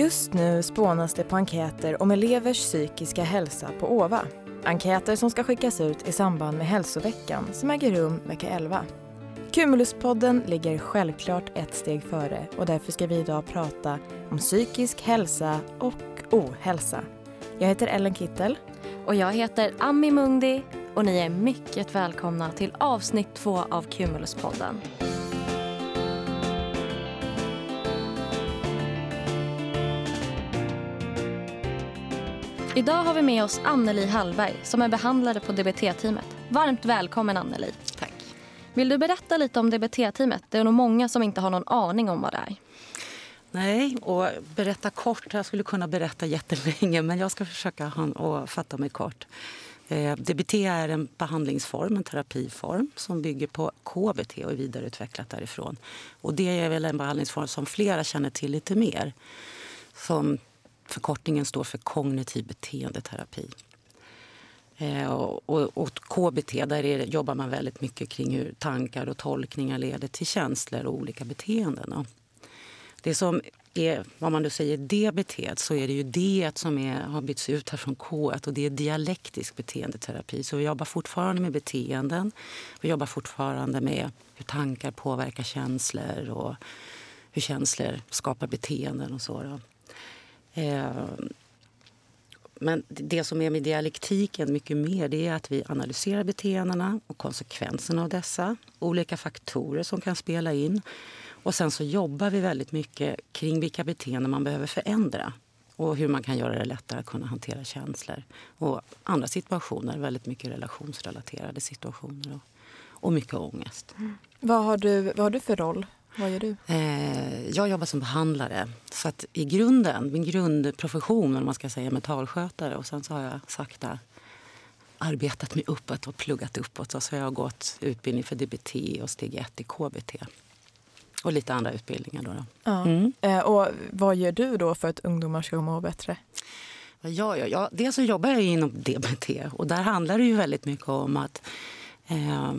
Just nu spånas det på enkäter om elevers psykiska hälsa på OVA. Enkäter som ska skickas ut i samband med hälsoveckan som äger rum vecka 11. Cumuluspodden ligger självklart ett steg före och därför ska vi idag prata om psykisk hälsa och ohälsa. Jag heter Ellen Kittel. Och jag heter Ami Mundi och ni är mycket välkomna till avsnitt två av Cumuluspodden. Idag har vi med oss Anneli Hallberg som är behandlare på DBT-teamet. Varmt välkommen Anneli. Tack. Vill du berätta lite om DBT-teamet? Det är nog många som inte har någon aning om vad det är. Nej, och berätta kort. Jag skulle kunna berätta jättelänge men jag ska försöka att fatta mig kort. Eh, DBT är en behandlingsform, en terapiform som bygger på KBT och är vidareutvecklat därifrån. Och det är väl en behandlingsform som flera känner till lite mer. Som Förkortningen står för kognitiv beteendeterapi. Eh, och, och, och, KBT, där är, jobbar man väldigt mycket kring hur tankar och tolkningar leder till känslor och olika beteenden. Det som är, vad man nu säger, DBT, så är det ju det som är, har bytts ut här från K och det är dialektisk beteendeterapi. Så vi jobbar fortfarande med beteenden. Vi jobbar fortfarande med hur tankar påverkar känslor och hur känslor skapar beteenden och så. Då. Eh, men det som är med dialektiken mycket mer det är att vi analyserar beteendena och konsekvenserna av dessa. Olika faktorer som kan spela in. Och sen så jobbar vi väldigt mycket kring vilka beteenden man behöver förändra. Och hur man kan göra det lättare att kunna hantera känslor. Och andra situationer, väldigt mycket relationsrelaterade situationer. Och, och mycket ångest. Mm. Vad, har du, vad har du för roll vad gör du? Eh, jag jobbar som behandlare. Så att i grunden, min grundprofession om man ska säga mentalskötare och sen så har jag sakta arbetat mig uppåt och pluggat uppåt. Och så har jag gått utbildning för DBT och steg 1 i KBT. Och lite andra utbildningar. Då, då. Ja. Mm. Eh, och vad gör du då för att ungdomar ska må bättre? Vad jag gör? Ja, dels så jobbar jag inom DBT och där handlar det ju väldigt mycket om att eh,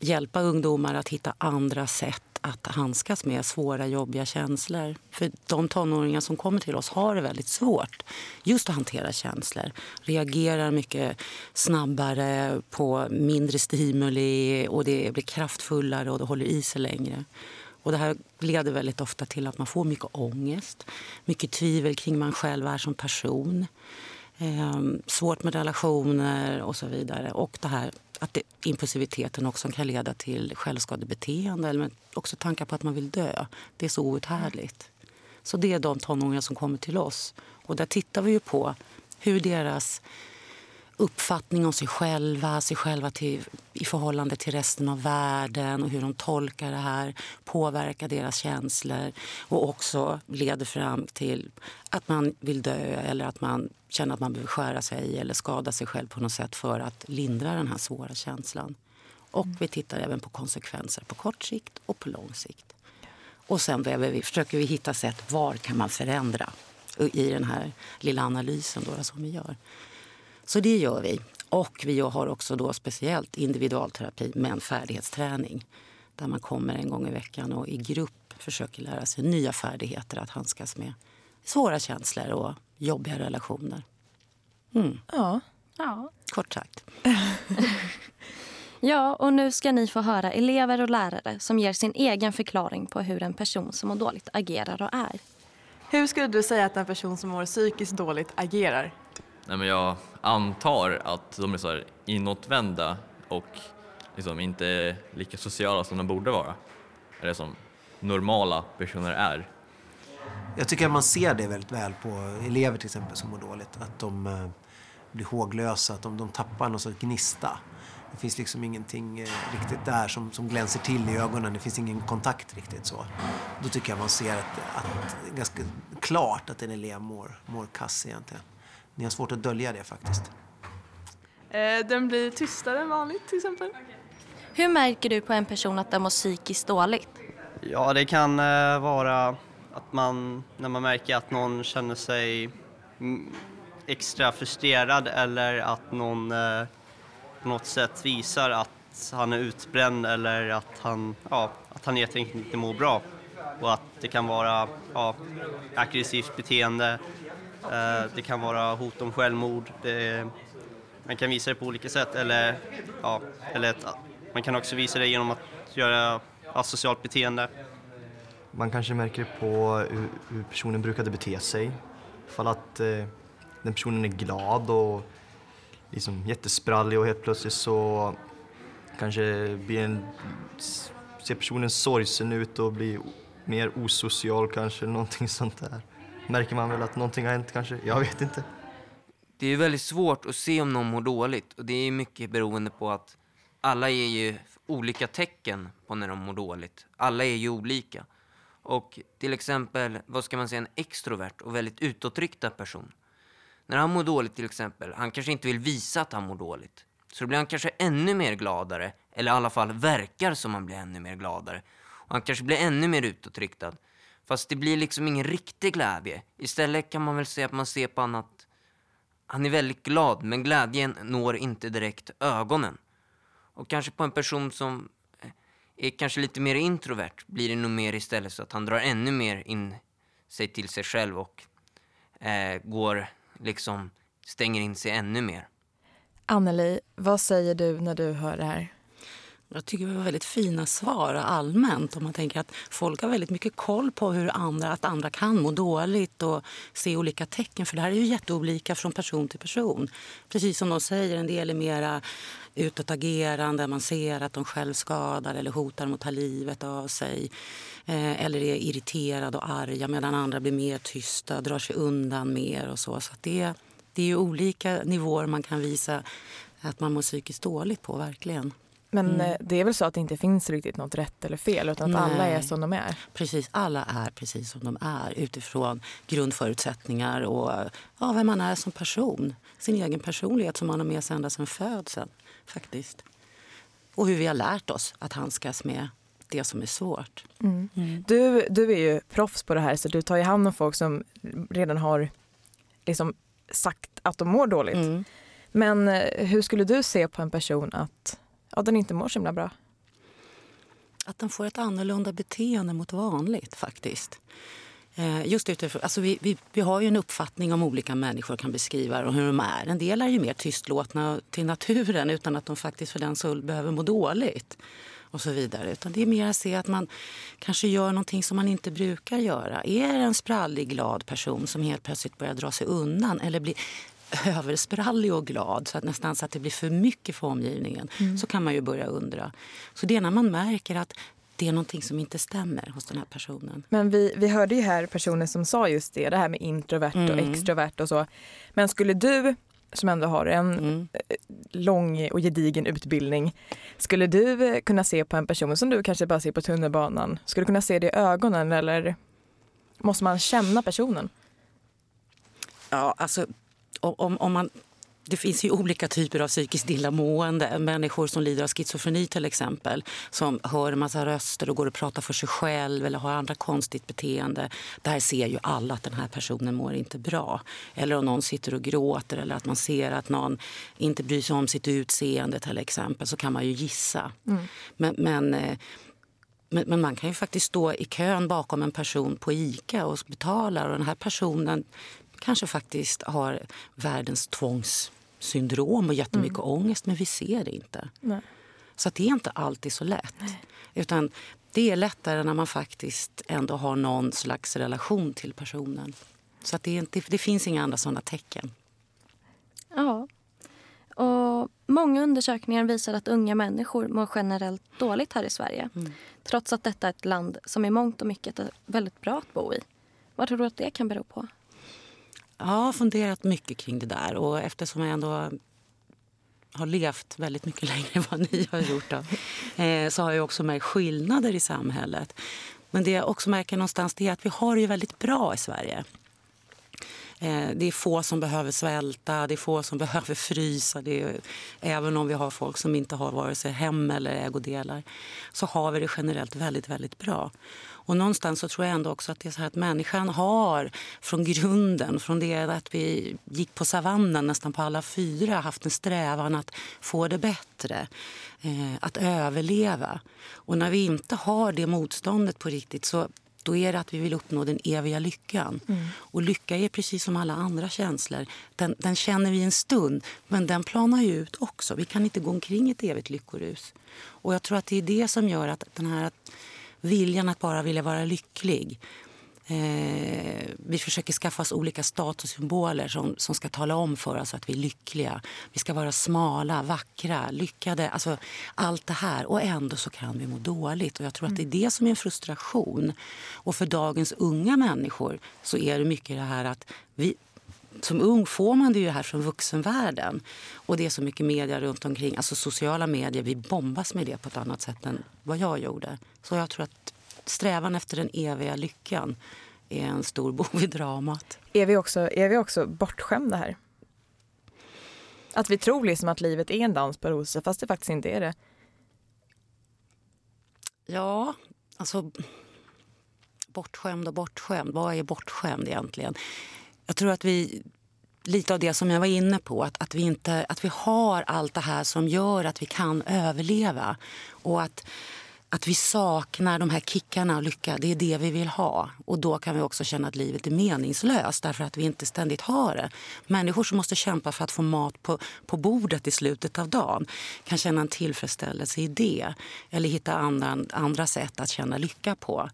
hjälpa ungdomar att hitta andra sätt att handskas med svåra, jobbiga känslor. För de tonåringar som kommer till oss har det väldigt svårt just att hantera känslor. Reagerar mycket snabbare på mindre stimuli och det blir kraftfullare och det håller i sig längre. Och det här leder väldigt ofta till att man får mycket ångest, mycket tvivel kring man själv är som person. Eh, svårt med relationer och så vidare. Och det här att det, impulsiviteten också kan leda till självskadebeteende eller också tankar på att man vill dö. Det är så outhärdligt. Så det är de tonåringar som kommer till oss. Och där tittar vi ju på hur deras uppfattning om sig själva, sig själva till, i förhållande till resten av världen och hur de tolkar det här påverkar deras känslor och också leder fram till att man vill dö eller att man känner att man behöver skära sig eller skada sig själv på något sätt för att lindra den här svåra känslan. Och vi tittar även på konsekvenser på kort sikt och på lång sikt. Och sen vi, försöker vi hitta sätt var kan man förändra i den här lilla analysen då, som vi gör. Så det gör vi. Och vi har också då speciellt individualterapi med en färdighetsträning. Där man kommer en gång i veckan och i grupp försöker lära sig nya färdigheter att handskas med svåra känslor och jobbiga relationer. Mm. Ja. ja. Kort sagt. ja, och nu ska ni få höra elever och lärare som ger sin egen förklaring på hur en person som mår dåligt agerar och är. Hur skulle du säga att en person som mår psykiskt dåligt agerar? Nej, men jag antar att de är så här inåtvända och liksom inte lika sociala som de borde vara. Eller som normala personer är. Jag tycker att man ser det väldigt väl på elever till exempel som mår dåligt. Att de eh, blir håglösa, att de, de tappar någon sorts gnista. Det finns liksom ingenting eh, riktigt där som, som glänser till i ögonen. Det finns ingen kontakt riktigt så. Då tycker jag man ser att, att ganska klart att en elev mår, mår kass egentligen. Ni har svårt att dölja det faktiskt. Eh, den blir tystare än vanligt till exempel. Hur märker du på en person att den mår psykiskt dåligt? Ja, det kan eh, vara att man, när man märker att någon känner sig extra frustrerad eller att någon eh, på något sätt visar att han är utbränd eller att han, ja, att han helt enkelt inte mår bra. och att det kan vara ja, aggressivt beteende, Eh, det kan vara hot om självmord. Det, man kan visa det på olika sätt eller, ja, eller ett, man kan också visa det genom att göra asocialt beteende. Man kanske märker det på hur, hur personen brukade bete sig. Ifall att eh, den personen är glad och liksom jättesprallig och helt plötsligt så kanske blir en, ser personen sorgsen ut och blir mer osocial kanske, någonting sånt där. Märker man väl att någonting har hänt kanske? Jag vet inte. Det är väldigt svårt att se om någon mår dåligt och det är mycket beroende på att alla ger ju olika tecken på när de mår dåligt. Alla är ju olika. Och till exempel, vad ska man säga, en extrovert och väldigt utåtriktad person. När han mår dåligt till exempel, han kanske inte vill visa att han mår dåligt. Så då blir han kanske ännu mer gladare, eller i alla fall verkar som han blir ännu mer gladare. Och han kanske blir ännu mer utåtriktad. Fast det blir liksom ingen riktig glädje. Istället kan man väl säga att man ser på honom att han är väldigt glad, men glädjen når inte direkt ögonen. Och kanske på en person som eh, är kanske lite mer introvert blir det nog mer istället så att han drar ännu mer in sig till sig själv och eh, går liksom stänger in sig ännu mer. Anneli, vad säger du när du hör det här? Jag tycker det var väldigt fina svar allmänt. Om man tänker att folk har väldigt mycket koll på hur andra, att andra kan må dåligt och se olika tecken. För det här är ju jätteolika från person till person. Precis som de säger, en del är mera utåtagerande. Man ser att de självskadar eller hotar mot att ta livet av sig. Eh, eller är irriterade och arga medan andra blir mer tysta, drar sig undan mer och så. Så det, det är ju olika nivåer man kan visa att man mår psykiskt dåligt på, verkligen. Men Mm. eh, det är väl så att det inte finns riktigt något rätt eller fel utan att alla Nej. är som de är. Precis, alla är precis som de är utifrån grundförutsättningar och ja, vem man är som person. Sin egen personlighet som man har med sig ända sedan födseln. Faktiskt. Och hur vi har lärt oss att handskas med det som är svårt. Du, du är ju proffs på det här så du tar ju hand om folk som redan har liksom sagt att de mår dåligt. Mm. Men eh, hur skulle du se på en person att ja, den inte mår så himla bra? Att den får ett annorlunda beteende mot vanligt faktiskt. Eh, just utifrån, alltså vi, vi, vi har ju en uppfattning om olika människor kan beskriva och hur de är. En del är ju mer tystlåtna till naturen utan att de faktiskt för den skull behöver må dåligt. och så vidare. Utan det är mer att se att man kanske gör någonting som man inte brukar göra. Är det en sprallig, glad person som helt plötsligt börjar dra sig undan eller blir översprallig och glad så att nästan så att det blir för mycket för omgivningen så kan man ju börja undra. Så det är när man märker att det är någonting som inte stämmer hos den här personen. Men vi, vi hörde ju här personer som sa just det, det här med introvert och Mm. extrovert och så. Men skulle du, som ändå har en Mm. eh, lång och gedigen utbildning, skulle du eh, kunna se på en person som du kanske bara ser på tunnelbanan, skulle du kunna se det i ögonen eller måste man känna personen? Ja, alltså om, om man... Det finns ju olika typer av psykiskt illamående. Människor som lider av schizofreni till exempel. Som hör en massa röster och går och pratar för sig själv eller har andra konstigt beteende. Där ser ju alla att den här personen mår inte bra. Eller om någon sitter och gråter eller att man ser att någon inte bryr sig om sitt utseende till exempel. Så kan man ju gissa. Men, men eh, men, men man kan ju faktiskt stå i kön bakom en person på Ica och betala och den här personen kanske faktiskt har världens tvångssyndrom och jättemycket ångest men vi ser det inte. Nej. Så det är inte alltid så lätt. Utan det är lättare när man faktiskt ändå har någon slags relation till personen. Så att det, inte, det finns inga andra sådana tecken. Ja. Och många undersökningar visar att unga människor mår generellt dåligt här i Sverige. Trots att detta är ett land som i mångt och mycket är väldigt bra att bo i. Vad tror du att det kan bero på? Jag har funderat mycket kring det där och eftersom jag ändå har levt väldigt mycket längre än vad ni har gjort då, eh, så har jag också märkt skillnader i samhället. Men det jag också märker någonstans är att vi har det ju väldigt bra i Sverige. Eh, det är få som behöver svälta, det är få som behöver frysa. Det är, även om vi har folk som inte har vare sig hem eller ägodelar så har vi det generellt väldigt, väldigt bra. Och någonstans så tror jag ändå också att det är så här att människan har från grunden, från det att vi gick på savannen nästan på alla fyra, haft en strävan att få det bättre, eh, att överleva. Och när vi inte har det motståndet på riktigt så då är det att vi vill uppnå den eviga lyckan. Mm. Och lycka är precis som alla andra känslor. Den, den, känner vi en stund, men den planar ju ut också. Vi kan inte gå omkring ett evigt lyckorus. Och jag tror att det är det som gör att den här viljan att bara vilja vara lycklig Eh, vi försöker skaffa oss olika statussymboler som, som ska tala om för oss att vi är lyckliga. Vi ska vara smala, vackra, lyckade. Alltså, allt det här. Och ändå så kan vi må dåligt. Och jag tror att det är det som är en frustration. Och för dagens unga människor så är det mycket det här att vi, som ung får man det ju här från vuxenvärlden. Och det är så mycket media runt omkring. Alltså sociala medier, vi bombas med det på ett annat sätt än vad jag gjorde. Så jag tror att strävan efter den eviga lyckan är en stor bov i dramat. Är vi också, är vi också bortskämda här? Att vi tror liksom att livet är en dans på rosor fast det faktiskt inte är det. Ja, alltså bortskämd och bortskämd. Vad är bortskämd egentligen? Jag tror att vi, lite av det som jag var inne på, att, att, vi inte, att vi har allt det här som gör att vi kan överleva. Och att att vi saknar de här kickarna och lycka. Det är det vi vill ha. Och då kan vi också känna att livet är meningslöst därför att vi inte ständigt har det. Människor som måste kämpa för att få mat på, på bordet i slutet av dagen kan känna en tillfredsställelse i det. Eller hitta andra, andra sätt att känna lycka på.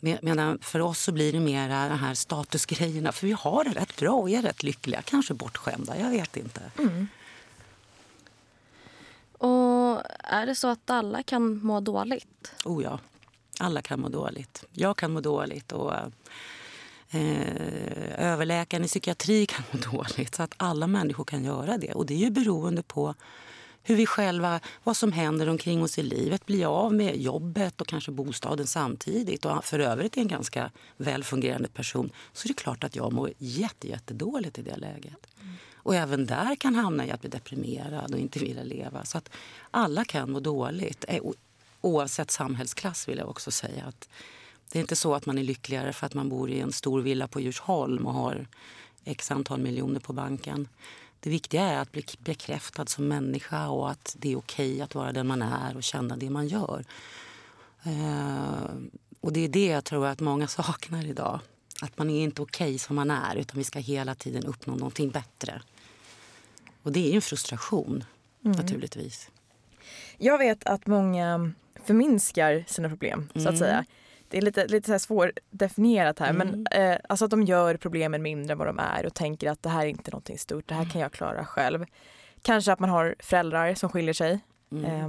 Medan för oss så blir det mer de här statusgrejerna. För vi har det rätt bra och är rätt lyckliga. Kanske bortskämda, jag vet inte. Mm. Och är det så att alla kan må dåligt? Oh ja, alla kan må dåligt. Jag kan må dåligt och eh, överläkaren i psykiatri kan må dåligt. Så att alla människor kan göra det. Och det är ju beroende på hur vi själva, vad som händer omkring oss i livet. Bli av med jobbet och kanske bostaden samtidigt. Och för övrigt är en ganska välfungerande person så är det klart att jag mår jätte, jättedåligt i det läget. Mm. Och även där kan hamna i att bli deprimerad och inte vilja leva. Så att alla kan må dåligt. Eh, oavsett samhällsklass vill jag också säga. att Det är inte så att man är lyckligare för att man bor i en stor villa på Djursholm och har x antal miljoner på banken. Det viktiga är att bli bekräftad som människa och att det är okej att vara den man är och känna det man gör. Eh, och det är det jag tror att många saknar idag. Att man är inte okej som man är utan vi ska hela tiden uppnå någonting bättre. Och det är en frustration mm. naturligtvis. Jag vet att många förminskar sina problem mm. så att mm. säga. Det är lite, lite så svårdefinierat här mm. men eh, alltså att de gör problemen mindre än vad de är och tänker att det här är inte någonting stort, det här kan jag klara själv. Kanske att man har föräldrar som skiljer sig. Eh,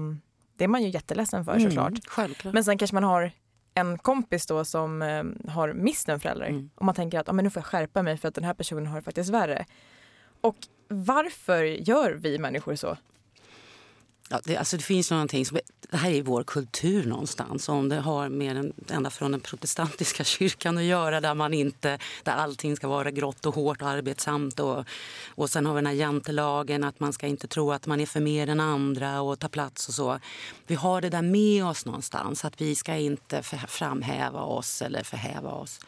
det är man ju jätteledsen för mm. såklart. Självklart. Men sen kanske man har en kompis då som eh, har mist en förälder mm. och man tänker att ah, men nu får jag skärpa mig för att den här personen har det faktiskt värre. Och varför gör vi människor så? Ja, det, alltså det finns någonting som, det här är vår kultur någonstans. Om det har med den, ända från den protestantiska kyrkan att göra där man inte, där allting ska vara grått och hårt och arbetsamt. Och, och sen har vi den här jantelagen att man ska inte tro att man är för mer än andra och ta plats och så. Vi har det där med oss någonstans, att vi ska inte framhäva oss eller förhäva oss.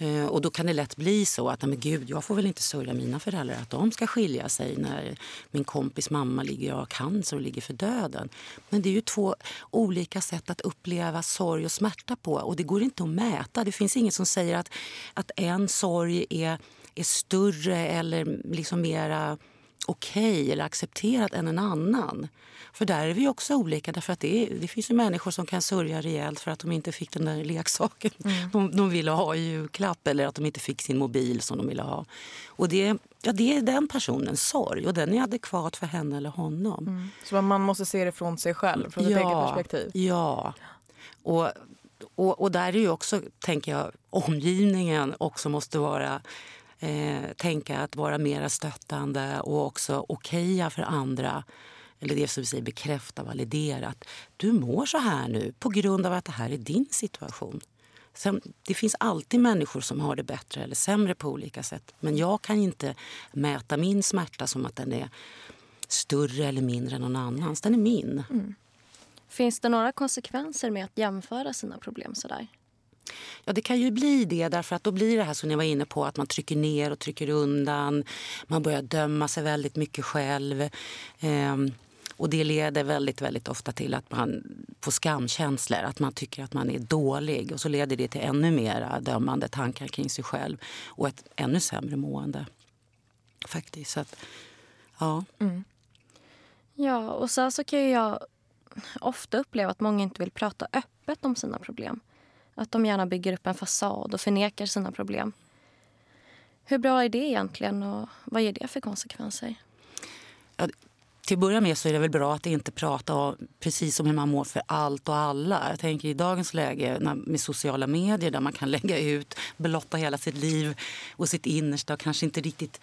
Eh, och då kan det lätt bli så att men gud, jag får väl inte sörja mina föräldrar att de ska skilja sig när min kompis mamma ligger och har cancer och ligger för döden. Men det är ju två olika sätt att uppleva sorg och smärta på och det går inte att mäta. Det finns ingen som säger att, att en sorg är, är större eller liksom mera okej okay eller accepterat än en annan. För där är vi också olika. Därför att det, är, det finns ju människor som kan sörja rejält för att de inte fick den där leksaken mm. de, de ville ha i julklapp eller att de inte fick sin mobil som de ville ha. Och det, ja, det är den personens sorg och den är adekvat för henne eller honom. Mm. Så man måste se det från sig själv, från ja, sitt eget perspektiv? Ja. Och, och, och där är ju också, tänker jag, omgivningen också måste vara eh, tänka att vara mer stöttande och också okeja för andra eller det som vi säger bekräfta, validera att du mår så här nu på grund av att det här är din situation. Sen, det finns alltid människor som har det bättre eller sämre på olika sätt. Men jag kan inte mäta min smärta som att den är större eller mindre än någon annans. Den är min. Mm. Finns det några konsekvenser med att jämföra sina problem sådär? Ja, det kan ju bli det. därför att Då blir det här som jag var inne på, att man trycker ner och trycker undan. Man börjar döma sig väldigt mycket själv. Ehm, Och det leder väldigt, väldigt ofta till att man får skamkänslor, att man tycker att man är dålig. Och så leder det till ännu mer dömande tankar kring sig själv och ett ännu sämre mående. Faktiskt. Så att, ja. Mm. Ja, och sen så kan jag ofta uppleva att många inte vill prata öppet om sina problem. Att de gärna bygger upp en fasad och förnekar sina problem. Hur bra är det egentligen och vad ger det för konsekvenser? Ja, till att börja med så är det väl bra att inte prata om, precis om hur man mår för allt och alla. Jag tänker i dagens läge med sociala medier där man kan lägga ut, blotta hela sitt liv och sitt innersta och kanske inte riktigt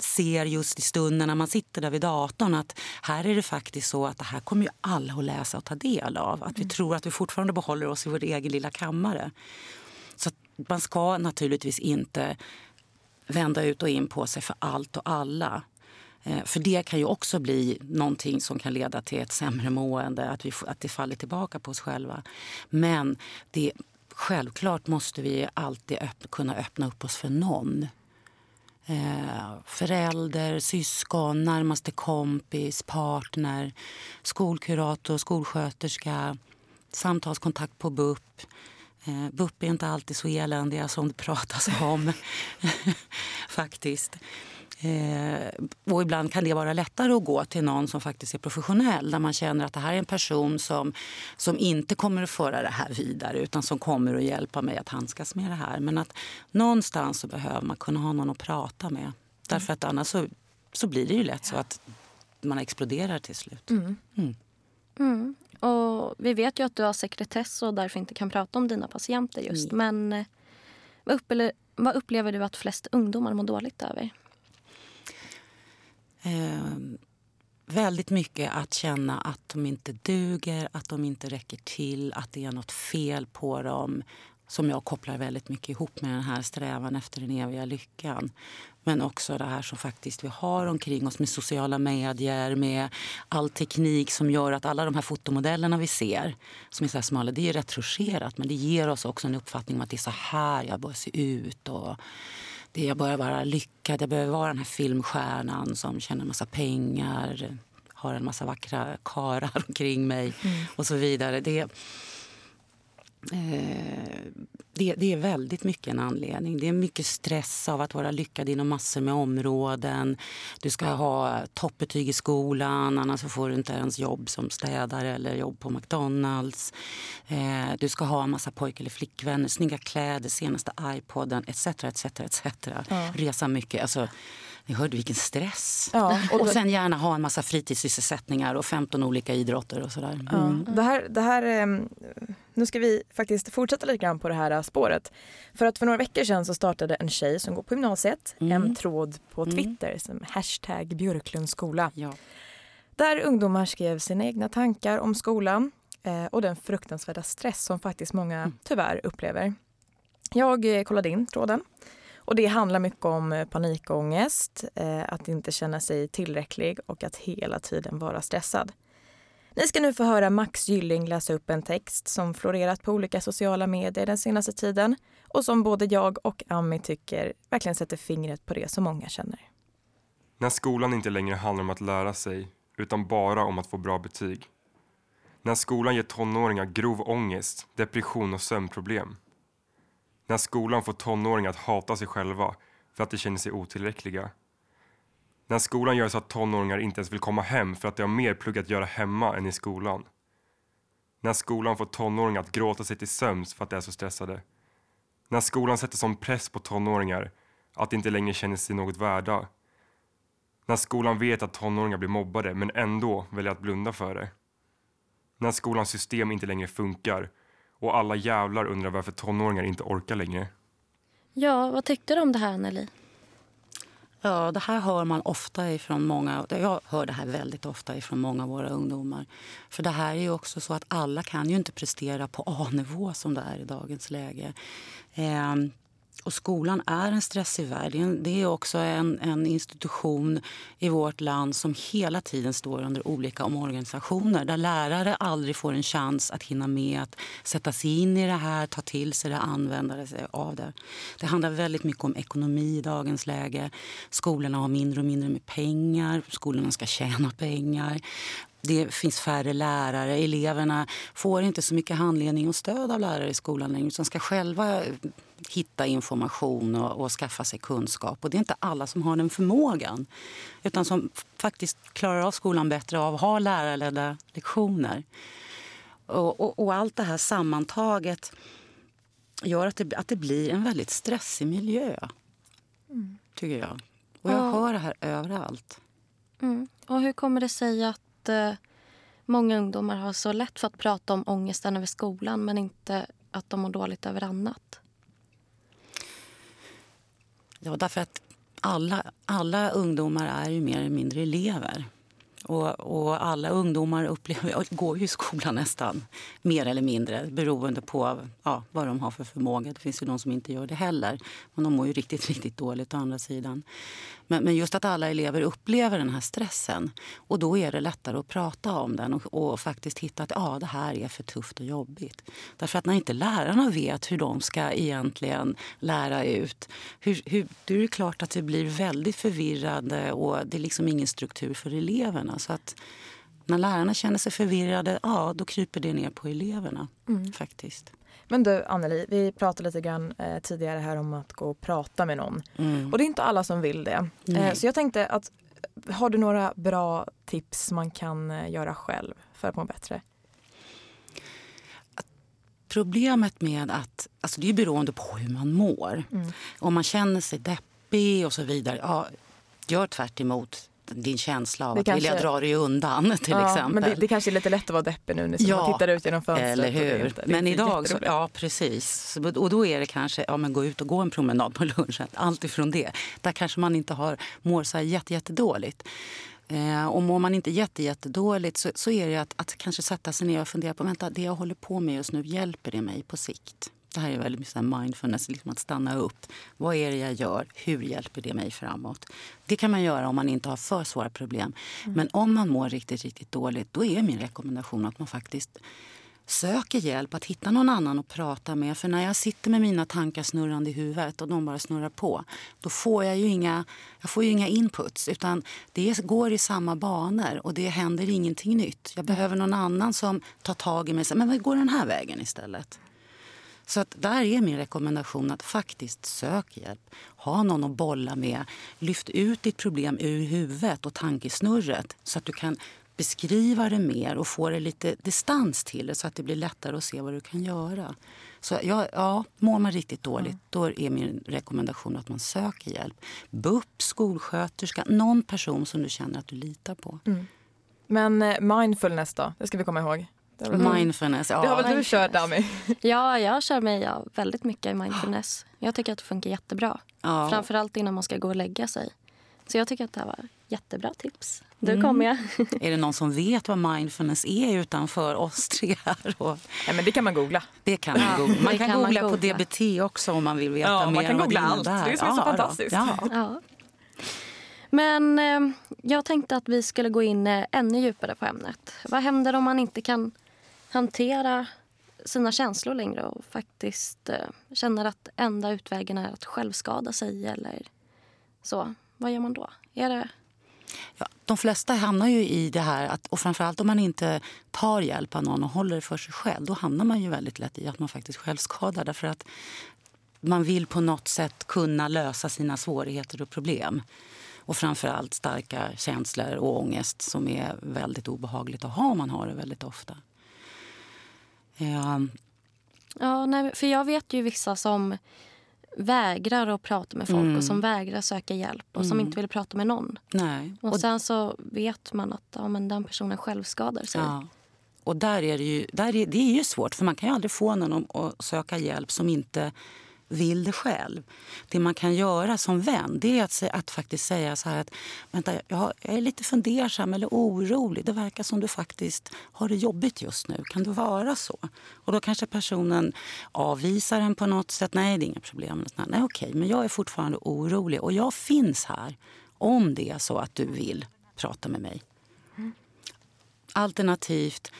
ser just i stunden när man sitter där vid datorn att här är det faktiskt så att det här kommer ju alla att läsa och ta del av. Att vi mm. tror att vi fortfarande behåller oss i vår egen lilla kammare. Så man ska naturligtvis inte vända ut och in på sig för allt och alla. Eh, för det kan ju också bli någonting som kan leda till ett sämre mående, att, vi, att det faller tillbaka på oss själva. Men det, självklart måste vi alltid öpp, kunna öppna upp oss för någon. Eh, förälder, syskon, närmaste kompis, partner, skolkurator, skolsköterska, samtalskontakt på BUP. Eh, BUP är inte alltid så eländiga som det pratas om, faktiskt. Eh, och ibland kan det vara lättare att gå till någon som faktiskt är professionell där man känner att det här är en person som, som inte kommer att föra det här vidare utan som kommer att hjälpa mig att handskas med det här. Men att någonstans så behöver man kunna ha någon att prata med. Därför att annars så, så blir det ju lätt så att man exploderar till slut. Mm. Mm. Mm. Och vi vet ju att du har sekretess och därför inte kan prata om dina patienter just. Men eh, vad upplever, vad upplever du att flest ungdomar mår dåligt över? Eh, väldigt mycket att känna att de inte duger, att de inte räcker till, att det är nåt fel på dem som jag kopplar väldigt mycket ihop med den här strävan efter den eviga lyckan. Men också det här som faktiskt vi har omkring oss med sociala medier, med all teknik som gör att alla de här fotomodellerna vi ser, som är så här smala, det är retroscherat men det ger oss också en uppfattning om att det är så här jag bör se ut. Och det jag börjar vara lyckad, jag behöver vara den här filmstjärnan som tjänar en massa pengar, har en massa vackra karar omkring mig mm. och så vidare. Det, det, det, är väldigt mycket en anledning. Det är mycket stress av att vara lyckad inom massor med områden. Du ska ha toppbetyg i skolan, annars får du inte ens jobb som städare eller jobb på McDonalds. Eh, du ska ha en massa pojk eller flickvänner, snygga kläder, senaste iPoden etc. etc, etc. Ja. Resa mycket. Alltså, ni hörde vilken stress. Ja, och, och sen gärna ha en massa fritidssysselsättningar och 15 olika idrotter och sådär. Mm. Ja, det här, det här, ehm, nu ska vi faktiskt fortsätta lite grann på det här spåret. För att för några veckor sedan så startade en tjej som går på gymnasiet mm. en tråd på mm. Twitter mm. som hashtag Björklunds skola. Ja. Där ungdomar skrev sina egna tankar om skolan eh, och den fruktansvärda stress som faktiskt många mm. tyvärr upplever. Jag eh, kollade in tråden och det handlar mycket om eh, panikångest, eh, att inte känna sig tillräcklig och att hela tiden vara stressad. Ni ska nu få höra Max Gylling läsa upp en text som florerat på olika sociala medier den senaste tiden och som både jag och Ami tycker verkligen sätter fingret på det som många känner. När skolan inte längre handlar om att lära sig utan bara om att få bra betyg. När skolan ger tonåringar grov ångest, depression och sömnproblem. När skolan får tonåringar att hata sig själva för att de känner sig otillräckliga. När skolan gör så att tonåringar inte ens vill komma hem för att de har mer plugg att göra hemma än i skolan. När skolan får tonåringar att gråta sig till sömns för att de är så stressade. När skolan sätter sån press på tonåringar att de inte längre känner sig något värda. När skolan vet att tonåringar blir mobbade men ändå väljer att blunda för det. När skolans system inte längre funkar och alla jävlar undrar varför tonåringar inte orkar längre. Ja, vad tyckte du om det här Nelly? Ja, det här hör man ofta ifrån många. Jag hör det här väldigt ofta ifrån många av våra ungdomar. För det här är ju också så att alla kan ju inte prestera på A-nivå som det är i dagens läge. Ehm, och skolan är en stressig värld. Det är också en, en, institution i vårt land som hela tiden står under olika omorganisationer. Där lärare aldrig får en chans att hinna med att sätta sig in i det här, ta till sig det, använda sig av det. Det handlar väldigt mycket om ekonomi i dagens läge. Skolorna har mindre och mindre med pengar. Skolorna ska tjäna pengar det finns färre lärare. Eleverna får inte så mycket handledning och stöd av lärare i skolan längre utan ska själva hitta information och, och, skaffa sig kunskap. Och Det är inte alla som har den förmågan utan som faktiskt klarar av skolan bättre av att ha lärarledda lektioner. Och, och, och, allt det här sammantaget gör att det, att det blir en väldigt stressig miljö. Mm. Tycker jag. Och jag hör det här överallt. Mm. Och hur kommer det sig att eh, många ungdomar har så lätt för att prata om ångesten över skolan men inte att de mår dåligt över annat? Ja, därför att alla, alla ungdomar är ju mer eller mindre elever. Och, och, alla ungdomar upplever, går ju i skolan nästan, mer eller mindre beroende på ja, vad de har för förmåga. Det finns ju de som inte gör det heller. Men de mår ju riktigt, riktigt dåligt å andra sidan. Men, men just att alla elever upplever den här stressen. Och då är det lättare att prata om den och, och, faktiskt hitta att ja, det här är för tufft och jobbigt. Därför att när inte lärarna vet hur de ska egentligen lära ut, hur, hur, då är det klart att det blir väldigt förvirrande och det är liksom ingen struktur för eleverna. Så att när lärarna känner sig förvirrade, ja då kryper det ner på eleverna mm. faktiskt. Men du Anneli, vi pratade lite grann eh, tidigare här om att gå och prata med någon. Mm. Och det är inte alla som vill det. Eh, så jag tänkte att har du några bra tips man kan eh, göra själv för att må bättre? Problemet med att, alltså det är beroende på hur man mår. Mm. Om man känner sig deppig och så vidare, ja, gör tvärt emot din känsla av det att kanske... vilja dra dig undan till ja, exempel. Men det, det, kanske är lite lätt att vara deppig nu när ja, man tittar ut genom fönstret. Eller hur. Inte, men idag, så, ja precis. Och då är det kanske, ja men gå ut och gå en promenad på lunchen. Allt ifrån det. Där kanske man inte har, mår så här jätte, jättedåligt. Eh, och mår man inte jätte, jättedåligt så, så är det att, att kanske sätta sig ner och fundera på vänta, det jag håller på med just nu, hjälper det mig på sikt? Det här är väldigt mycket mindfulness, liksom att stanna upp. Vad är det jag gör? Hur hjälper det mig framåt? Det kan man göra om man inte har för svåra problem. Mm. Men om man mår riktigt, riktigt dåligt, då är min rekommendation att man faktiskt söker hjälp, att hitta någon annan att prata med. För när jag sitter med mina tankar snurrande i huvudet och de bara snurrar på, då får jag ju inga, jag får ju inga inputs. Utan det går i samma banor och det händer ingenting nytt. Jag behöver någon annan som tar tag i mig och säger, men vad går den här vägen istället? Så att där är min rekommendation att faktiskt sök hjälp. Ha någon att bolla med. Lyft ut ditt problem ur huvudet och tankesnurret så att du kan beskriva det mer och få det lite distans till det så att det blir lättare att se vad du kan göra. Så ja, ja, mår man riktigt dåligt, mm. då är min rekommendation att man söker hjälp. BUP, skolsköterska, någon person som du känner att du litar på. Mm. Men eh, mindfulness då, det ska vi komma ihåg. Mindfulness, ja. Det har väl du kört Dami? Ja, jag kör mig ja, väldigt mycket i mindfulness. Jag tycker att det funkar jättebra. Ja. Framförallt innan man ska gå och lägga sig. Så jag tycker att det här var jättebra tips. Nu mm. kommer jag. är det någon som vet vad mindfulness är utanför oss tre här? Och... Ja, men det kan man googla. Det kan man googla. Man kan, kan googla, man googla på DBT också om man vill veta ja, mer. Man kan googla allt. Det är det som är så ja, fantastiskt. Ja. ja. Men eh, jag tänkte att vi skulle gå in eh, ännu djupare på ämnet. Vad händer om man inte kan hantera sina känslor längre och faktiskt eh, känner att enda utvägen är att självskada sig eller så. Vad gör man då? Är det... Ja, de flesta hamnar ju i det här, att, och framförallt om man inte tar hjälp av någon och håller det för sig själv, då hamnar man ju väldigt lätt i att man faktiskt självskadar. Därför att man vill på något sätt kunna lösa sina svårigheter och problem. Och framförallt starka känslor och ångest som är väldigt obehagligt att ha om man har det väldigt ofta. Ja, ja nej, för jag vet ju vissa som vägrar att prata med folk mm. och som vägrar söka hjälp och mm. som inte vill prata med någon. Nej. Och, och sen så vet man att ja, men den personen självskadar sig. Ja. Och där är det, ju, där är, det är ju svårt, för man kan ju aldrig få någon att söka hjälp som inte vill det själv. Det man kan göra som vän det är att, att faktiskt säga så här att vänta, jag, är lite fundersam eller orolig. Det verkar som du faktiskt har det jobbigt just nu. Kan det vara så? Och då kanske personen avvisar en på något sätt. Nej, det är inga problem. Nej, okej, men jag är fortfarande orolig och jag finns här om det är så att du vill prata med mig. Alternativt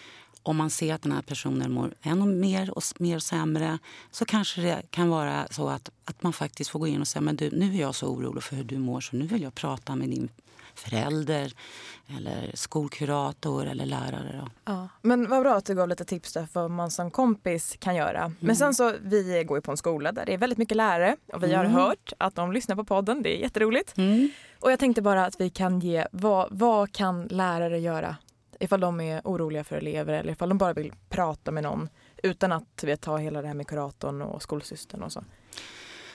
om man ser att den här personen mår ännu mer och mer sämre så kanske det kan vara så att, att man faktiskt får gå in och säga men du, nu är jag så orolig för hur du mår så nu vill jag prata med din förälder eller skolkurator eller lärare. Då. Ja, men vad bra att du gav lite tips där för vad man som kompis kan göra. Mm. Men sen så, vi går ju på en skola där det är väldigt mycket lärare och vi mm. har hört att de lyssnar på podden. Det är jätteroligt. Mm. Och jag tänkte bara att vi kan ge, vad, vad kan lärare göra ifall de är oroliga för elever eller ifall de bara vill prata med någon utan att vet, ta hela det här med kuratorn och skolsystern och så?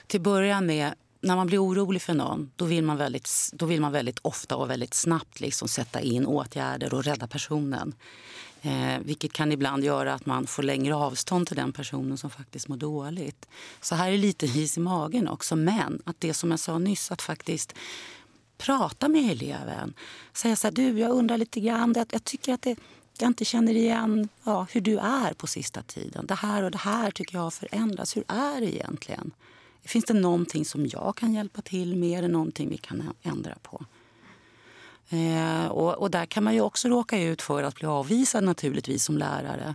Till början med när man blir orolig för någon då vill man väldigt, då vill man väldigt ofta och väldigt snabbt liksom sätta in åtgärder och rädda personen. Eh, vilket kan ibland göra att man får längre avstånd till den personen som faktiskt mår dåligt. Så här är lite is i magen också. Men att det som jag sa nyss, att faktiskt prata med eleven. Säga så här, du jag undrar lite grann, jag, jag tycker att det, jag inte känner igen ja, hur du är på sista tiden. Det här och det här tycker jag har förändrats. Hur är det egentligen? Finns det någonting som jag kan hjälpa till med? Är det någonting vi kan ändra på? Eh, och, och, där kan man ju också råka ut för att bli avvisad naturligtvis som lärare.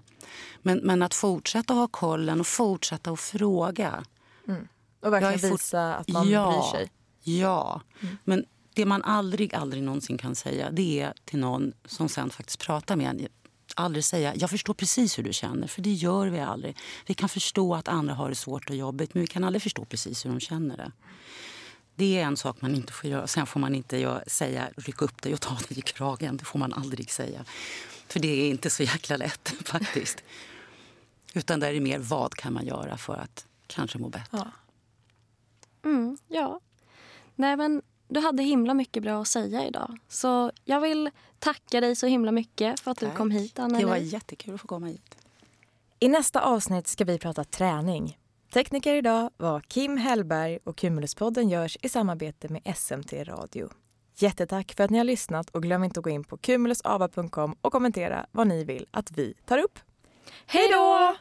Men, men att fortsätta ha kollen och fortsätta att fråga. Mm. Och verkligen visa att man ja, bryr sig. Ja, mm. men det man aldrig, aldrig någonsin kan säga det är till någon som sen faktiskt pratar med en aldrig säga jag förstår precis hur du känner, för det gör vi aldrig. Vi kan förstå att andra har det svårt och jobbigt, men vi kan aldrig förstå precis hur de känner det. Det är en sak man inte får göra. Sen får man inte säga ryck upp dig och ta dig i kragen. Det får man aldrig säga. För det är inte så jäkla lätt faktiskt. Utan där är det mer vad kan man göra för att kanske må bättre. Ja. Mm, ja. Nej men du hade himla mycket bra att säga idag. Så jag vill tacka dig så himla mycket för att Tack. du kom hit, Anneli. Det var jättekul att få komma hit. I nästa avsnitt ska vi prata träning. Tekniker idag var Kim Hellberg och Cumuluspodden görs i samarbete med SMT Radio. Jättetack för att ni har lyssnat och glöm inte att gå in på cumulusava.com och kommentera vad ni vill att vi tar upp. Hej då!